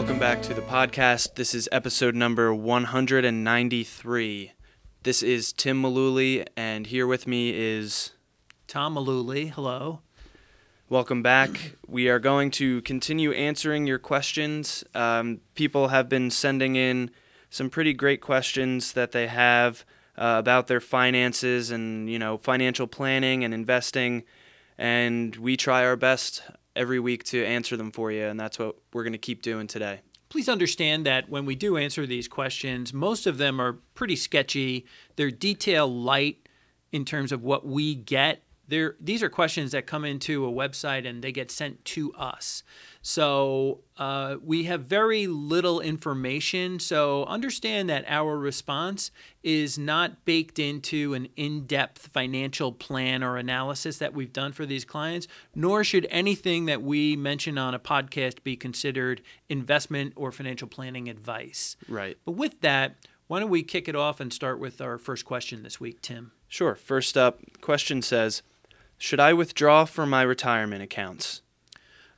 Welcome back to the podcast. This is episode number 193. This is Tim Mullooly, and here with me is Tom Mullooly. Hello. Welcome back. We are going to continue answering your questions. Um, people have been sending in some pretty great questions that they have uh, about their finances and you know financial planning and investing, and we try our best every week to answer them for you, and that's what we're going to keep doing today. Please understand that when we do answer these questions, most of them are pretty sketchy. They're detail light in terms of what we get. They're, these are questions that come into a website and they get sent to us. So uh, we have very little information. So understand that our response is not baked into an in depth financial plan or analysis that we've done for these clients, nor should anything that we mention on a podcast be considered investment or financial planning advice. Right. But with that, why don't we kick it off and start with our first question this week, Tim? Sure. First up, question says Should I withdraw from my retirement accounts?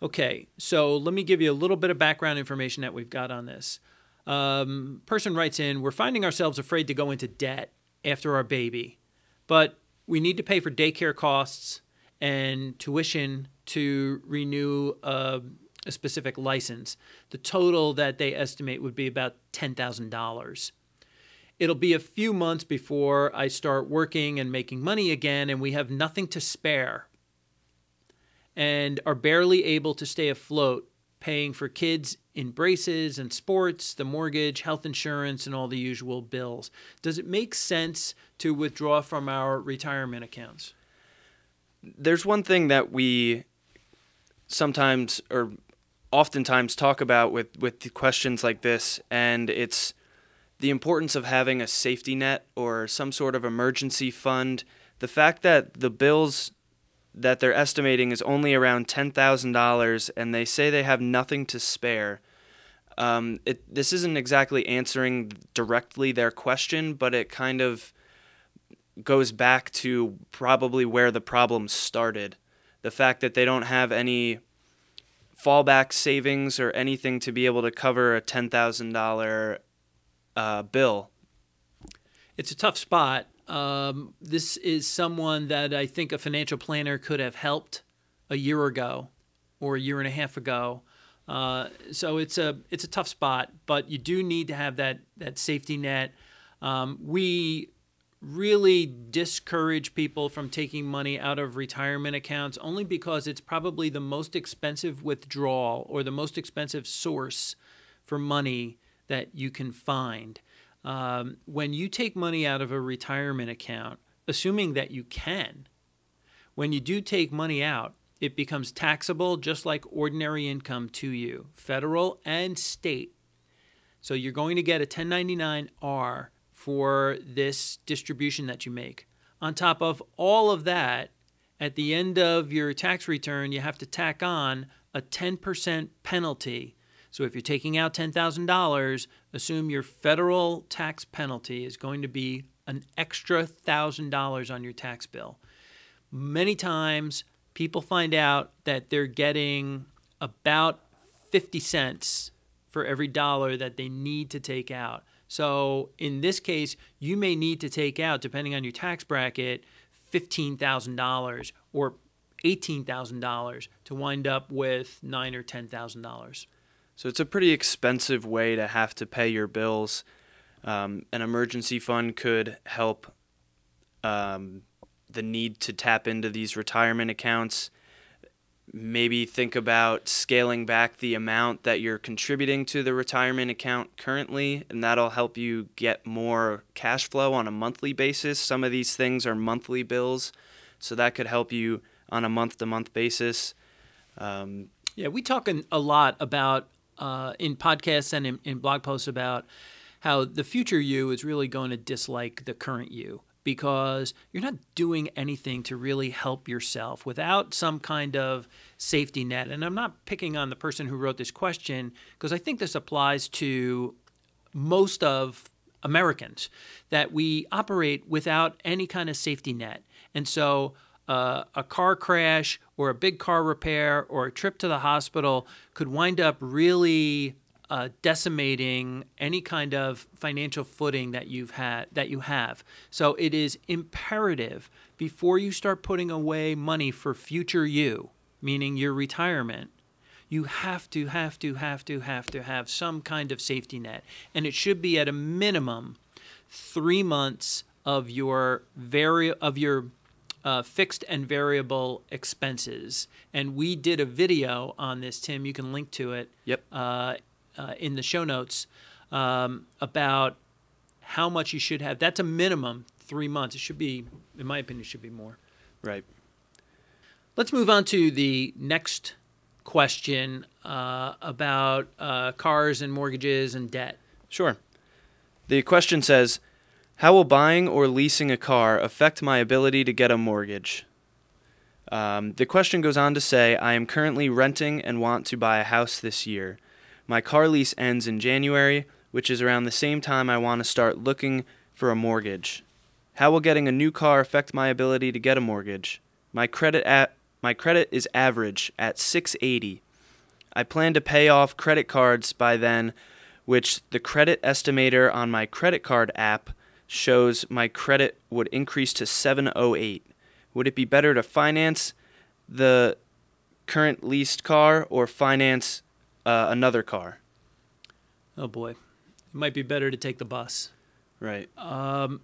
Okay, so let me give you a little bit of background information that we've got on this. Um, person writes in, we're finding ourselves afraid to go into debt after our baby, but we need to pay for daycare costs and tuition to renew a, a specific license. The total that they estimate would be about $10,000. It'll be a few months before I start working and making money again, and we have nothing to spare and are barely able to stay afloat, paying for kids in braces and sports, the mortgage, health insurance, and all the usual bills. Does it make sense to withdraw from our retirement accounts? There's one thing that we sometimes or oftentimes talk about with, with questions like this, and it's the importance of having a safety net or some sort of emergency fund. The fact that the bills that they're estimating is only around $10,000 and they say they have nothing to spare. Um, it, this isn't exactly answering directly their question, but it kind of goes back to probably where the problem started. The fact that they don't have any fallback savings or anything to be able to cover a $10,000 uh, bill. It's a tough spot um, this is someone that I think a financial planner could have helped a year ago or a year and a half ago. Uh, so it's a it's a tough spot, but you do need to have that that safety net. Um, we really discourage people from taking money out of retirement accounts only because it's probably the most expensive withdrawal or the most expensive source for money that you can find. Um, when you take money out of a retirement account, assuming that you can, when you do take money out, it becomes taxable just like ordinary income to you, federal and state. So you're going to get a 1099R for this distribution that you make. On top of all of that, at the end of your tax return, you have to tack on a 10% penalty so if you're taking out $10,000, assume your federal tax penalty is going to be an extra $1,000 on your tax bill. Many times people find out that they're getting about 50 cents for every dollar that they need to take out. So in this case, you may need to take out, depending on your tax bracket, $15,000 or $18,000 to wind up with nine or $10,000. So it's a pretty expensive way to have to pay your bills. Um, an emergency fund could help um, the need to tap into these retirement accounts. Maybe think about scaling back the amount that you're contributing to the retirement account currently, and that'll help you get more cash flow on a monthly basis. Some of these things are monthly bills, so that could help you on a month to month basis. Um, yeah, we talk a lot about uh, in podcasts and in, in blog posts about how the future you is really going to dislike the current you because you're not doing anything to really help yourself without some kind of safety net. And I'm not picking on the person who wrote this question because I think this applies to most of Americans that we operate without any kind of safety net. And so uh, a car crash or a big car repair or a trip to the hospital could wind up really uh, decimating any kind of financial footing that you've had that you have. So it is imperative before you start putting away money for future you, meaning your retirement, you have to have to have to have to have some kind of safety net, and it should be at a minimum three months of your vari- of your uh, fixed and variable expenses. And we did a video on this, Tim. You can link to it. Yep. Uh, uh, in the show notes um, about how much you should have. That's a minimum three months. It should be, in my opinion, it should be more. Right. Let's move on to the next question uh, about uh, cars and mortgages and debt. Sure. The question says, "How will buying or leasing a car affect my ability to get a mortgage?" Um, the question goes on to say, "I am currently renting and want to buy a house this year. My car lease ends in January, which is around the same time I want to start looking for a mortgage. How will getting a new car affect my ability to get a mortgage? My credit at my credit is average at 680. I plan to pay off credit cards by then, which the credit estimator on my credit card app shows my credit would increase to 708. Would it be better to finance the current leased car or finance uh, another car. Oh boy, it might be better to take the bus. Right. Um,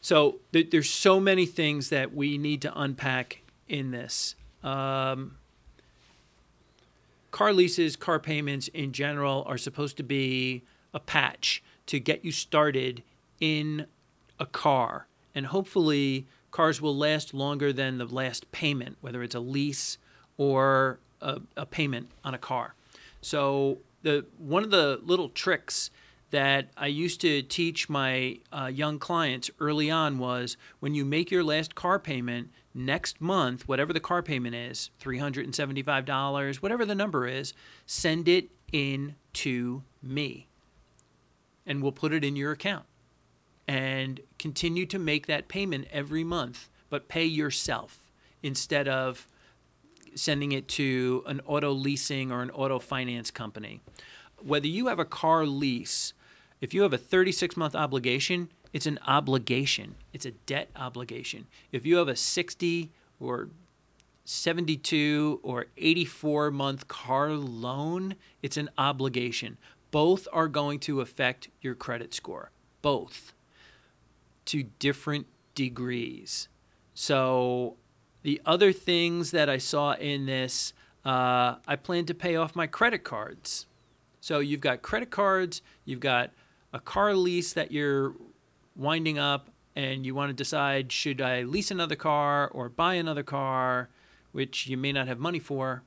so th- there's so many things that we need to unpack in this. Um, car leases, car payments in general are supposed to be a patch to get you started in a car, and hopefully cars will last longer than the last payment, whether it's a lease or a, a payment on a car. So the one of the little tricks that I used to teach my uh, young clients early on was when you make your last car payment next month, whatever the car payment is, $375, whatever the number is, send it in to me. And we'll put it in your account. And continue to make that payment every month, but pay yourself instead of sending it to an auto leasing or an auto finance company. Whether you have a car lease, if you have a 36 month obligation, it's an obligation. It's a debt obligation. If you have a 60 or 72 or 84 month car loan, it's an obligation. Both are going to affect your credit score. Both to different degrees. So the other things that I saw in this, uh, I plan to pay off my credit cards. So you've got credit cards, you've got a car lease that you're winding up, and you want to decide should I lease another car or buy another car, which you may not have money for.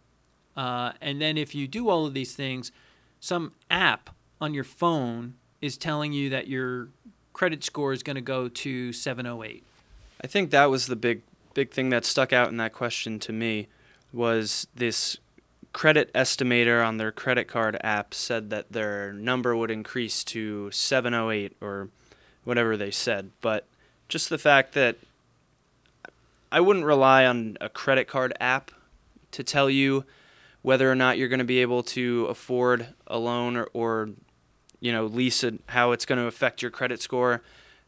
Uh, and then if you do all of these things, some app on your phone is telling you that your credit score is going to go to 708. I think that was the big big thing that stuck out in that question to me was this credit estimator on their credit card app said that their number would increase to 708 or whatever they said. But just the fact that I wouldn't rely on a credit card app to tell you whether or not you're going to be able to afford a loan or, or you know, lease it, how it's going to affect your credit score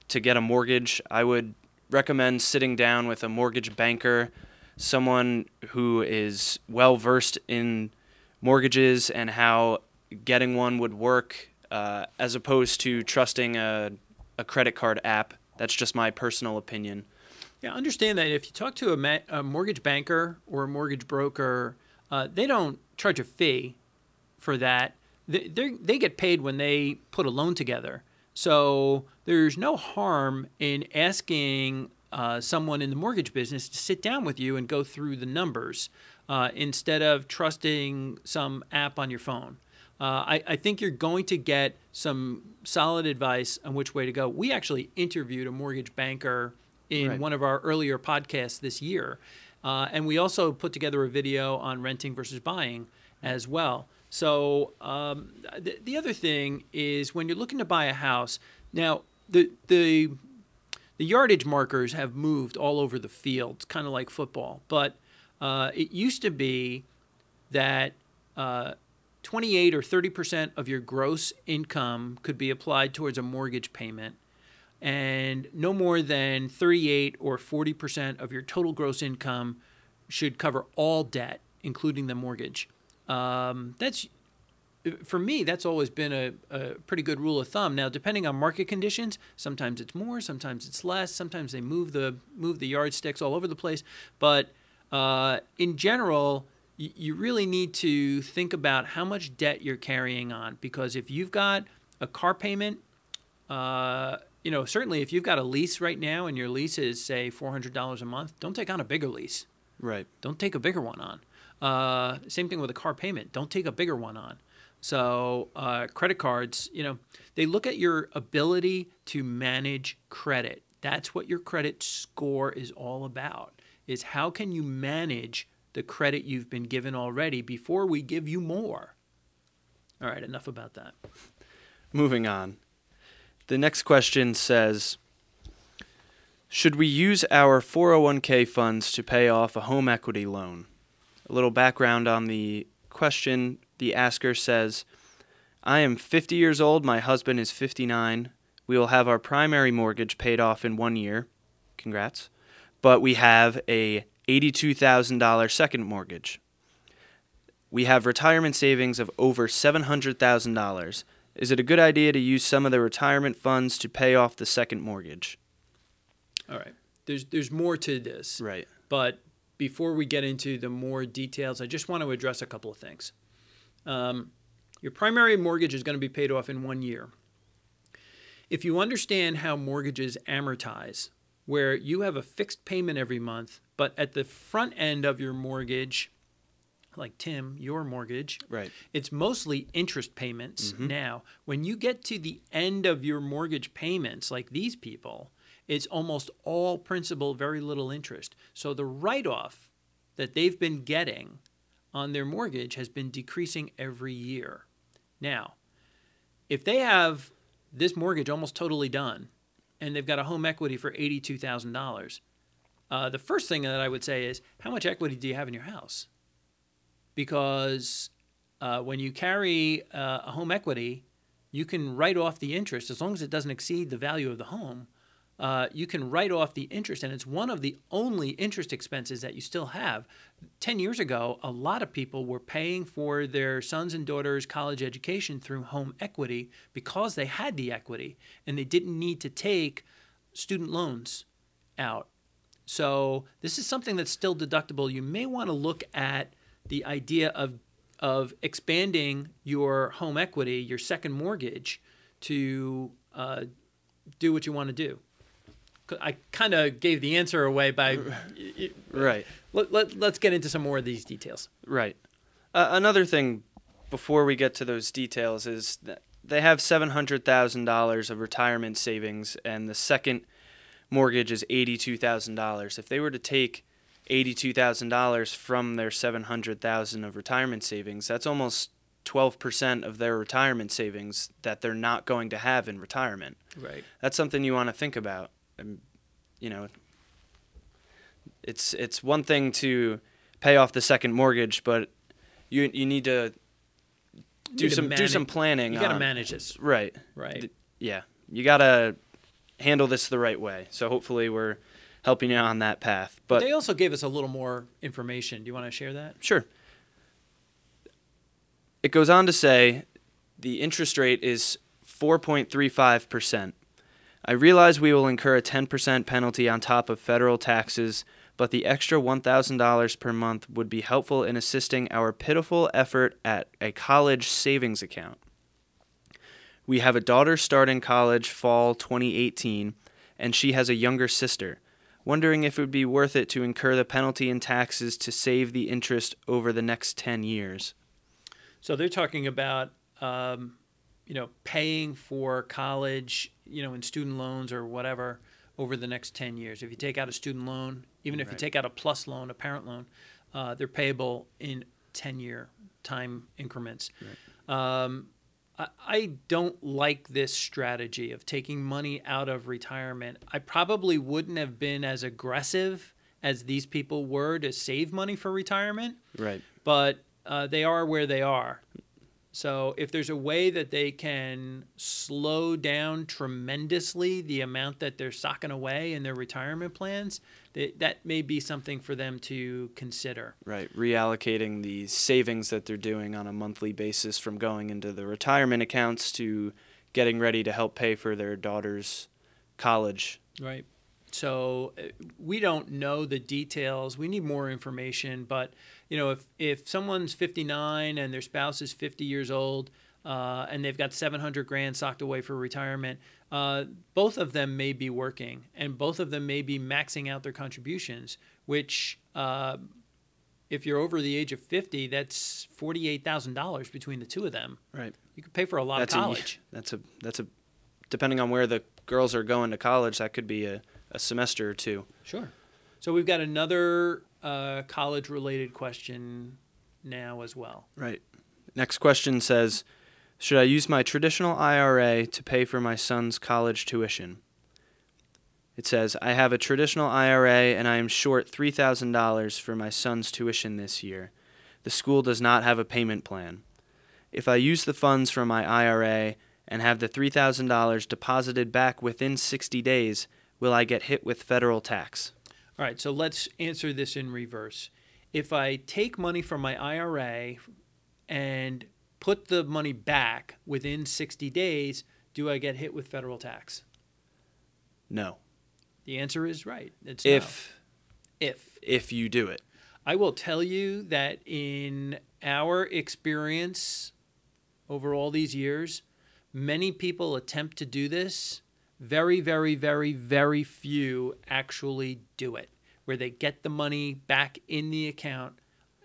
to get a mortgage. I would recommend sitting down with a mortgage banker, someone who is well versed in mortgages and how getting one would work, uh, as opposed to trusting a, a credit card app. That's just my personal opinion. Yeah, understand that if you talk to a, ma- a mortgage banker or a mortgage broker, uh, they don't charge a fee for that. They, they get paid when they put a loan together. So there's no harm in asking uh, someone in the mortgage business to sit down with you and go through the numbers uh, instead of trusting some app on your phone. Uh, I, I, think you're going to get some solid advice on which way to go. We actually interviewed a mortgage banker in right. one of our earlier podcasts this year. Uh, and we also put together a video on renting versus buying as well. So um, the, the other thing is when you're looking to buy a house, now the the the yardage markers have moved all over the field, kind of like football. But uh, it used to be that uh, 28 or 30 percent of your gross income could be applied towards a mortgage payment, and no more than 38 or 40 percent of your total gross income should cover all debt, including the mortgage. Um, that's for me, that's always been a, a, pretty good rule of thumb. Now, depending on market conditions, sometimes it's more, sometimes it's less. Sometimes they move the move the yardsticks all over the place. But uh, in general, y- you really need to think about how much debt you're carrying on because if you've got a car payment, uh, you know, certainly if you've got a lease right now and your lease is say four hundred dollars a month, don't take on a bigger lease. Right. Don't take a bigger one on. Uh, same thing with a car payment. Don't take a bigger one on. So uh, credit cards, you know, they look at your ability to manage credit. That's what your credit score is all about. Is how can you manage the credit you've been given already before we give you more? All right, enough about that. Moving on. The next question says Should we use our 401k funds to pay off a home equity loan? A little background on the question the asker says, I am 50 years old, my husband is 59. We will have our primary mortgage paid off in one year. Congrats. But we have a $82,000 second mortgage. We have retirement savings of over $700,000. Is it a good idea to use some of the retirement funds to pay off the second mortgage? All right. There's there's more to this. Right. But before we get into the more details, I just want to address a couple of things. Um, your primary mortgage is going to be paid off in one year. If you understand how mortgages amortize, where you have a fixed payment every month, but at the front end of your mortgage, like Tim, your mortgage, right? It's mostly interest payments mm-hmm. now. When you get to the end of your mortgage payments, like these people, it's almost all principal, very little interest. So the write off that they've been getting on their mortgage has been decreasing every year. Now, if they have this mortgage almost totally done and they've got a home equity for $82,000, uh, the first thing that I would say is how much equity do you have in your house? Because uh, when you carry uh, a home equity, you can write off the interest as long as it doesn't exceed the value of the home uh, you can write off the interest, and it's one of the only interest expenses that you still have. 10 years ago, a lot of people were paying for their sons and daughters' college education through home equity because they had the equity and they didn't need to take student loans out. So, this is something that's still deductible. You may want to look at the idea of, of expanding your home equity, your second mortgage, to uh, do what you want to do. I kind of gave the answer away by right. Let, let, let's get into some more of these details. Right. Uh, another thing before we get to those details is that they have $700,000 of retirement savings and the second mortgage is $82,000. If they were to take $82,000 from their 700,000 of retirement savings, that's almost 12% of their retirement savings that they're not going to have in retirement. Right. That's something you want to think about you know, it's it's one thing to pay off the second mortgage, but you you need to do need some to do some planning. You got to manage this, right? Right. yeah, you got to handle this the right way. So hopefully we're helping you on that path. But they also gave us a little more information. Do you want to share that? Sure. It goes on to say the interest rate is 4.35 percent. I realize we will incur a 10% penalty on top of federal taxes, but the extra $1,000 per month would be helpful in assisting our pitiful effort at a college savings account. We have a daughter starting college fall 2018, and she has a younger sister. Wondering if it would be worth it to incur the penalty and taxes to save the interest over the next 10 years. So they're talking about, um, you know, paying for college, you know, in student loans or whatever over the next 10 years. If you take out a student loan, even if you take out a plus loan, a parent loan, uh, they're payable in 10 year time increments. Um, I, I don't like this strategy of taking money out of retirement. I probably wouldn't have been as aggressive as these people were to save money for retirement Right. but uh, they are where they are. So if there's a way that they can slow down tremendously the amount that they're socking away in their retirement plans, that, that may be something for them to consider. Right. Reallocating the savings that they're doing on a monthly basis from going into the retirement accounts to getting ready to help pay for their daughter's college. Right. So uh, we don't know the details. We need more information. But you know, if if someone's 59 and their spouse is 50 years old, uh, and they've got 700 grand socked away for retirement, uh, both of them may be working, and both of them may be maxing out their contributions. Which, uh, if you're over the age of 50, that's $48,000 between the two of them. Right. You could pay for a lot That's of a college. that's a that's a depending on where the girls are going to college, that could be a, a semester or two. Sure. So we've got another uh, college related question now as well. Right. Next question says, should I use my traditional IRA to pay for my son's college tuition? It says, I have a traditional IRA and I am short $3,000 for my son's tuition this year. The school does not have a payment plan. If I use the funds from my IRA and have the $3,000 deposited back within 60 days, will I get hit with federal tax? All right, so let's answer this in reverse. If I take money from my IRA and put the money back within 60 days, do I get hit with federal tax? No. The answer is right. It's no. If if if you do it. I will tell you that in our experience over all these years, many people attempt to do this. Very, very, very, very few actually do it, where they get the money back in the account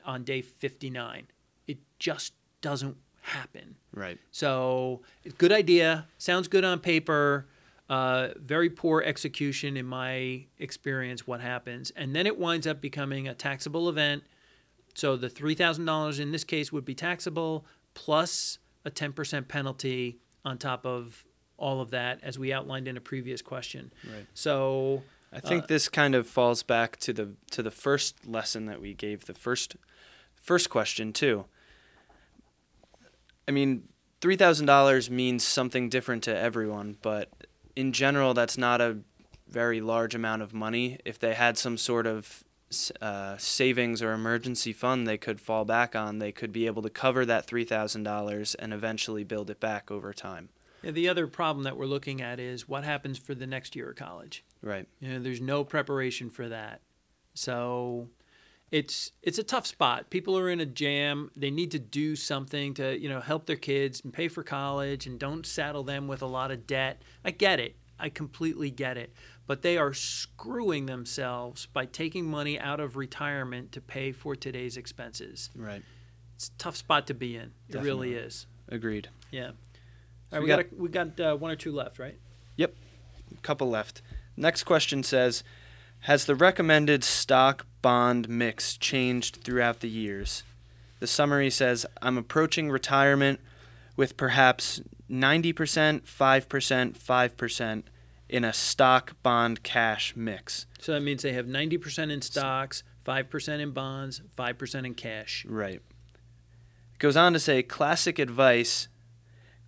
on day 59. It just doesn't happen. Right. So, good idea. Sounds good on paper. Uh, very poor execution, in my experience, what happens. And then it winds up becoming a taxable event. So, the $3,000 in this case would be taxable plus a 10% penalty on top of all of that, as we outlined in a previous question. Right. So, I think this kind of falls back to the to the first lesson that we gave, the first first question too. I mean, three thousand dollars means something different to everyone, but in general, that's not a very large amount of money. If they had some sort of uh, savings or emergency fund they could fall back on, they could be able to cover that three thousand dollars and eventually build it back over time. The other problem that we're looking at is what happens for the next year of college. Right. You know, there's no preparation for that. So it's it's a tough spot. People are in a jam. They need to do something to, you know, help their kids and pay for college and don't saddle them with a lot of debt. I get it. I completely get it. But they are screwing themselves by taking money out of retirement to pay for today's expenses. Right. It's a tough spot to be in. It really is. Agreed. Yeah. All So right, we we got a, we got uh, one or two left, right? Yep, a couple left. Next question says Has the recommended stock bond mix changed throughout the years? The summary says I'm approaching retirement with perhaps 90%, 5%, 5% in a stock bond cash mix. So that means they have 90% in stocks, 5% in bonds, 5% in cash. Right. It goes on to say classic advice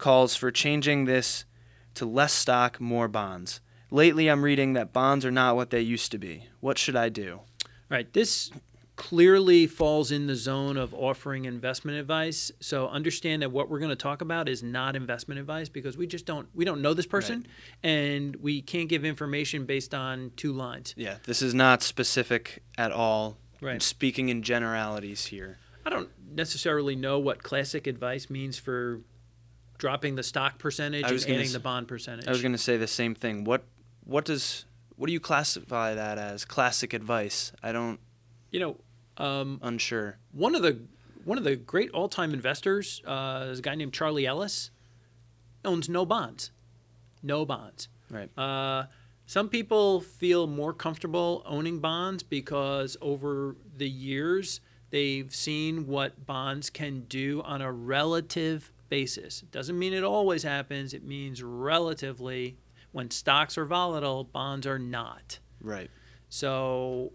calls for changing this to less stock, more bonds. Lately, I'm reading that bonds are not what they used to be. What should I do? All right, this clearly falls in the zone of offering investment advice. So understand that what we're going to talk about is not investment advice because we just don't we don't know this person and we can't give information based on two lines. Yeah, this is not specific at all. Right. I'm speaking in generalities here. I don't necessarily know what classic advice means for dropping the stock percentage and adding s- the bond percentage. I was going to say the same thing. What what does what do you classify that as? Classic advice. I don't. You know, um, unsure. One of the one of the great all time investors uh, is a guy named Charlie Ellis. Owns no bonds, no bonds. Right. Uh, some people feel more comfortable owning bonds because over the years they've seen what bonds can do on a relative basis. It doesn't mean it always happens. It means relatively. When stocks are volatile, bonds are not. Right. So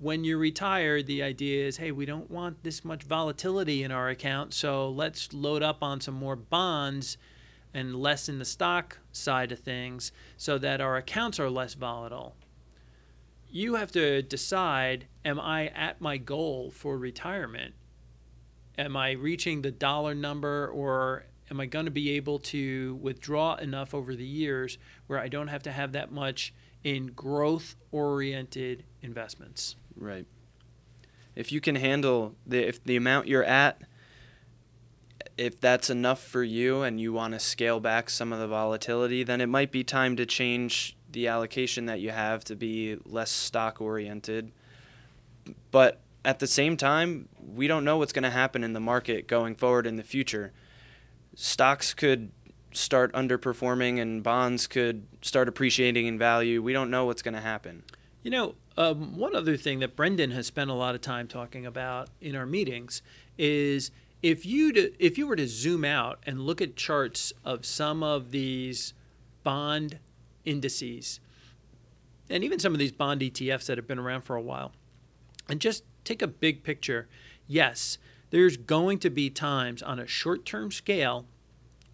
when you're retired, the idea is, hey, we don't want this much volatility in our account, so let's load up on some more bonds and less in the stock side of things so that our accounts are less volatile. You have to decide am I at my goal for retirement? Am I reaching the dollar number or am I going to be able to withdraw enough over the years where I don't have to have that much in growth oriented investments? Right. If you can handle the if the amount you're at if that's enough for you and you want to scale back some of the volatility, then it might be time to change the allocation that you have to be less stock oriented. But at the same time, we don't know what's going to happen in the market going forward in the future. Stocks could start underperforming and bonds could start appreciating in value. We don't know what's going to happen. You know, um, one other thing that Brendan has spent a lot of time talking about in our meetings is if you to, if you were to zoom out and look at charts of some of these bond indices and even some of these bond ETFs that have been around for a while and just take a big picture yes there's going to be times on a short-term scale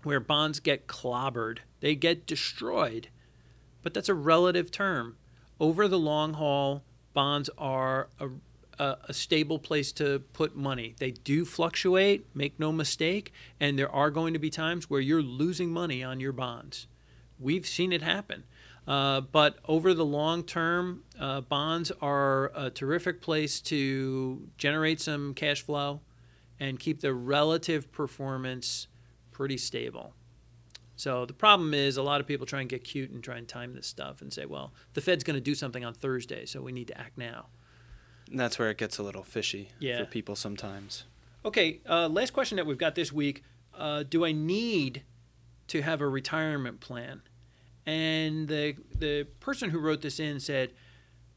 where bonds get clobbered they get destroyed but that's a relative term over the long haul bonds are a a, a, stable place to put money. They do fluctuate, make no mistake, and there are going to be times where you're losing money on your bonds. We've seen it happen. Uh, but over the long term, uh, bonds are a terrific place to generate some cash flow and keep the relative performance pretty stable. So the problem is a lot of people try and get cute and try and time this stuff and say, well, the Fed's going to do something on Thursday, so we need to act now. And that's where it gets a little fishy yeah. for people sometimes. Okay, uh, last question that we've got this week. Uh, do I need to have a retirement plan? And the the person who wrote this in said,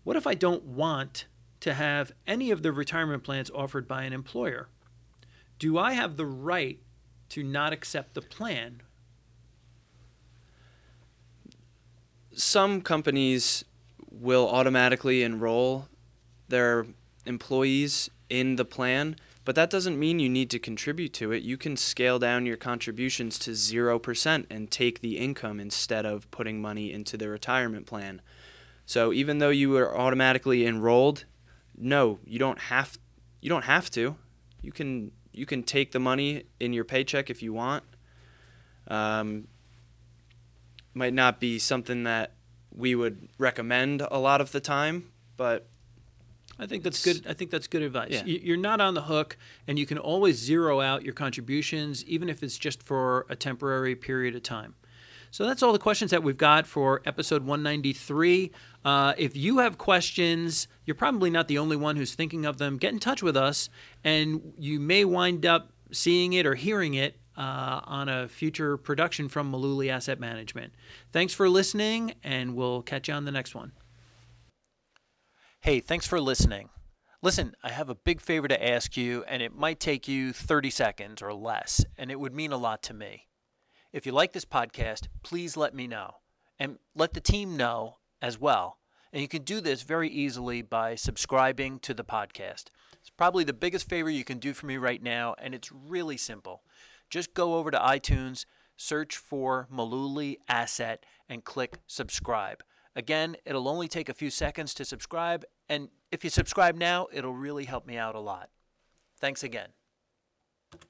"What if I don't want to have any of the retirement plans offered by an employer? Do I have the right to not accept the plan?" Some companies will automatically enroll their employees in the plan, but that doesn't mean you need to contribute to it. You can scale down your contributions to 0% and take the income instead of putting money into the retirement plan. So even though you are automatically enrolled, no, you don't have you don't have to. You can you can take the money in your paycheck if you want. Um, might not be something that we would recommend a lot of the time, but I think that's good. I think that's good advice. Yeah. You're not on the hook, and you can always zero out your contributions, even if it's just for a temporary period of time. So that's all the questions that we've got for episode 193. Uh, if you have questions, you're probably not the only one who's thinking of them. Get in touch with us, and you may wind up seeing it or hearing it uh, on a future production from Mullooly Asset Management. Thanks for listening, and we'll catch you on the next one. Hey, thanks for listening. Listen, I have a big favor to ask you, and it might take you 30 seconds or less, and it would mean a lot to me. If you like this podcast, please let me know, and let the team know as well. And you can do this very easily by subscribing to the podcast. It's probably the biggest favor you can do for me right now, and it's really simple. Just go over to iTunes, search for Mullooly Asset, and click subscribe. Again, it'll only take a few seconds to subscribe, and if you subscribe now, it'll really help me out a lot. Thanks again.